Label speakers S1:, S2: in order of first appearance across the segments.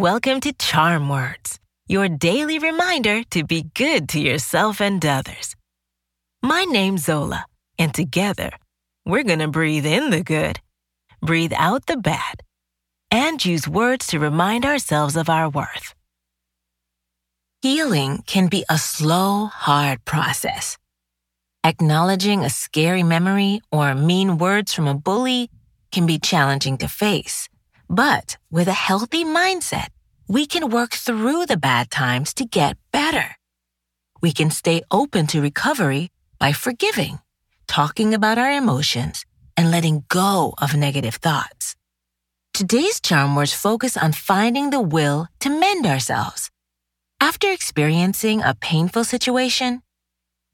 S1: Welcome to Charm Words, your daily reminder to be good to yourself and others. My name's Zola, and together, we're going to breathe in the good, breathe out the bad, and use words to remind ourselves of our worth. Healing can be a slow, hard process. Acknowledging a scary memory or mean words from a bully can be challenging to face. But with a healthy mindset, we can work through the bad times to get better. We can stay open to recovery by forgiving, talking about our emotions, and letting go of negative thoughts. Today's charm words focus on finding the will to mend ourselves. After experiencing a painful situation,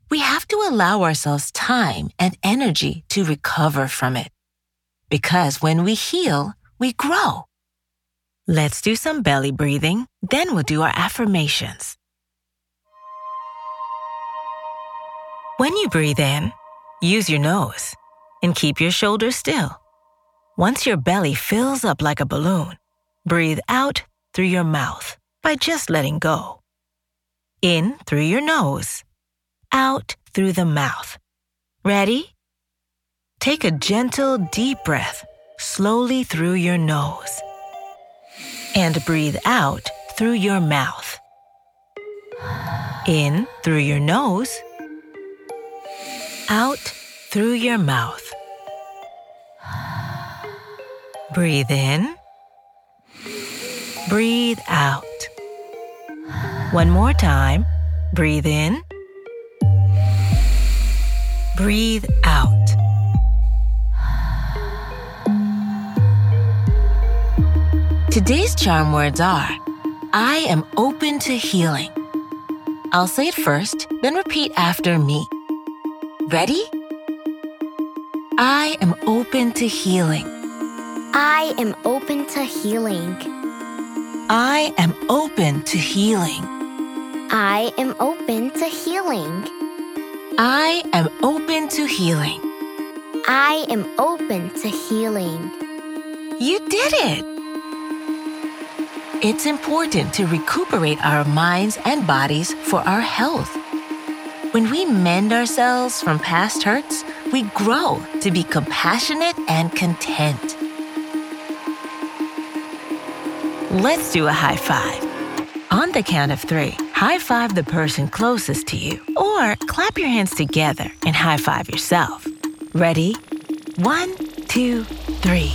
S1: we have to allow ourselves time and energy to recover from it. Because when we heal, we grow. Let's do some belly breathing, then we'll do our affirmations. When you breathe in, use your nose and keep your shoulders still. Once your belly fills up like a balloon, breathe out through your mouth by just letting go. In through your nose, out through the mouth. Ready? Take a gentle, deep breath slowly through your nose and breathe out through your mouth. In through your nose, out through your mouth. Breathe in, breathe out. One more time. Breathe in, breathe out. Today's charm words are I am open to healing. I'll say it first, then repeat after me. Ready? I am open to healing.
S2: I am open to healing.
S1: I am open to healing.
S2: I am open to healing.
S1: I am open to healing.
S2: I am open to healing.
S1: You did it! It's important to recuperate our minds and bodies for our health. When we mend ourselves from past hurts, we grow to be compassionate and content. Let's do a high five. On the count of three, high five the person closest to you, or clap your hands together and high five yourself. Ready? One, two, three.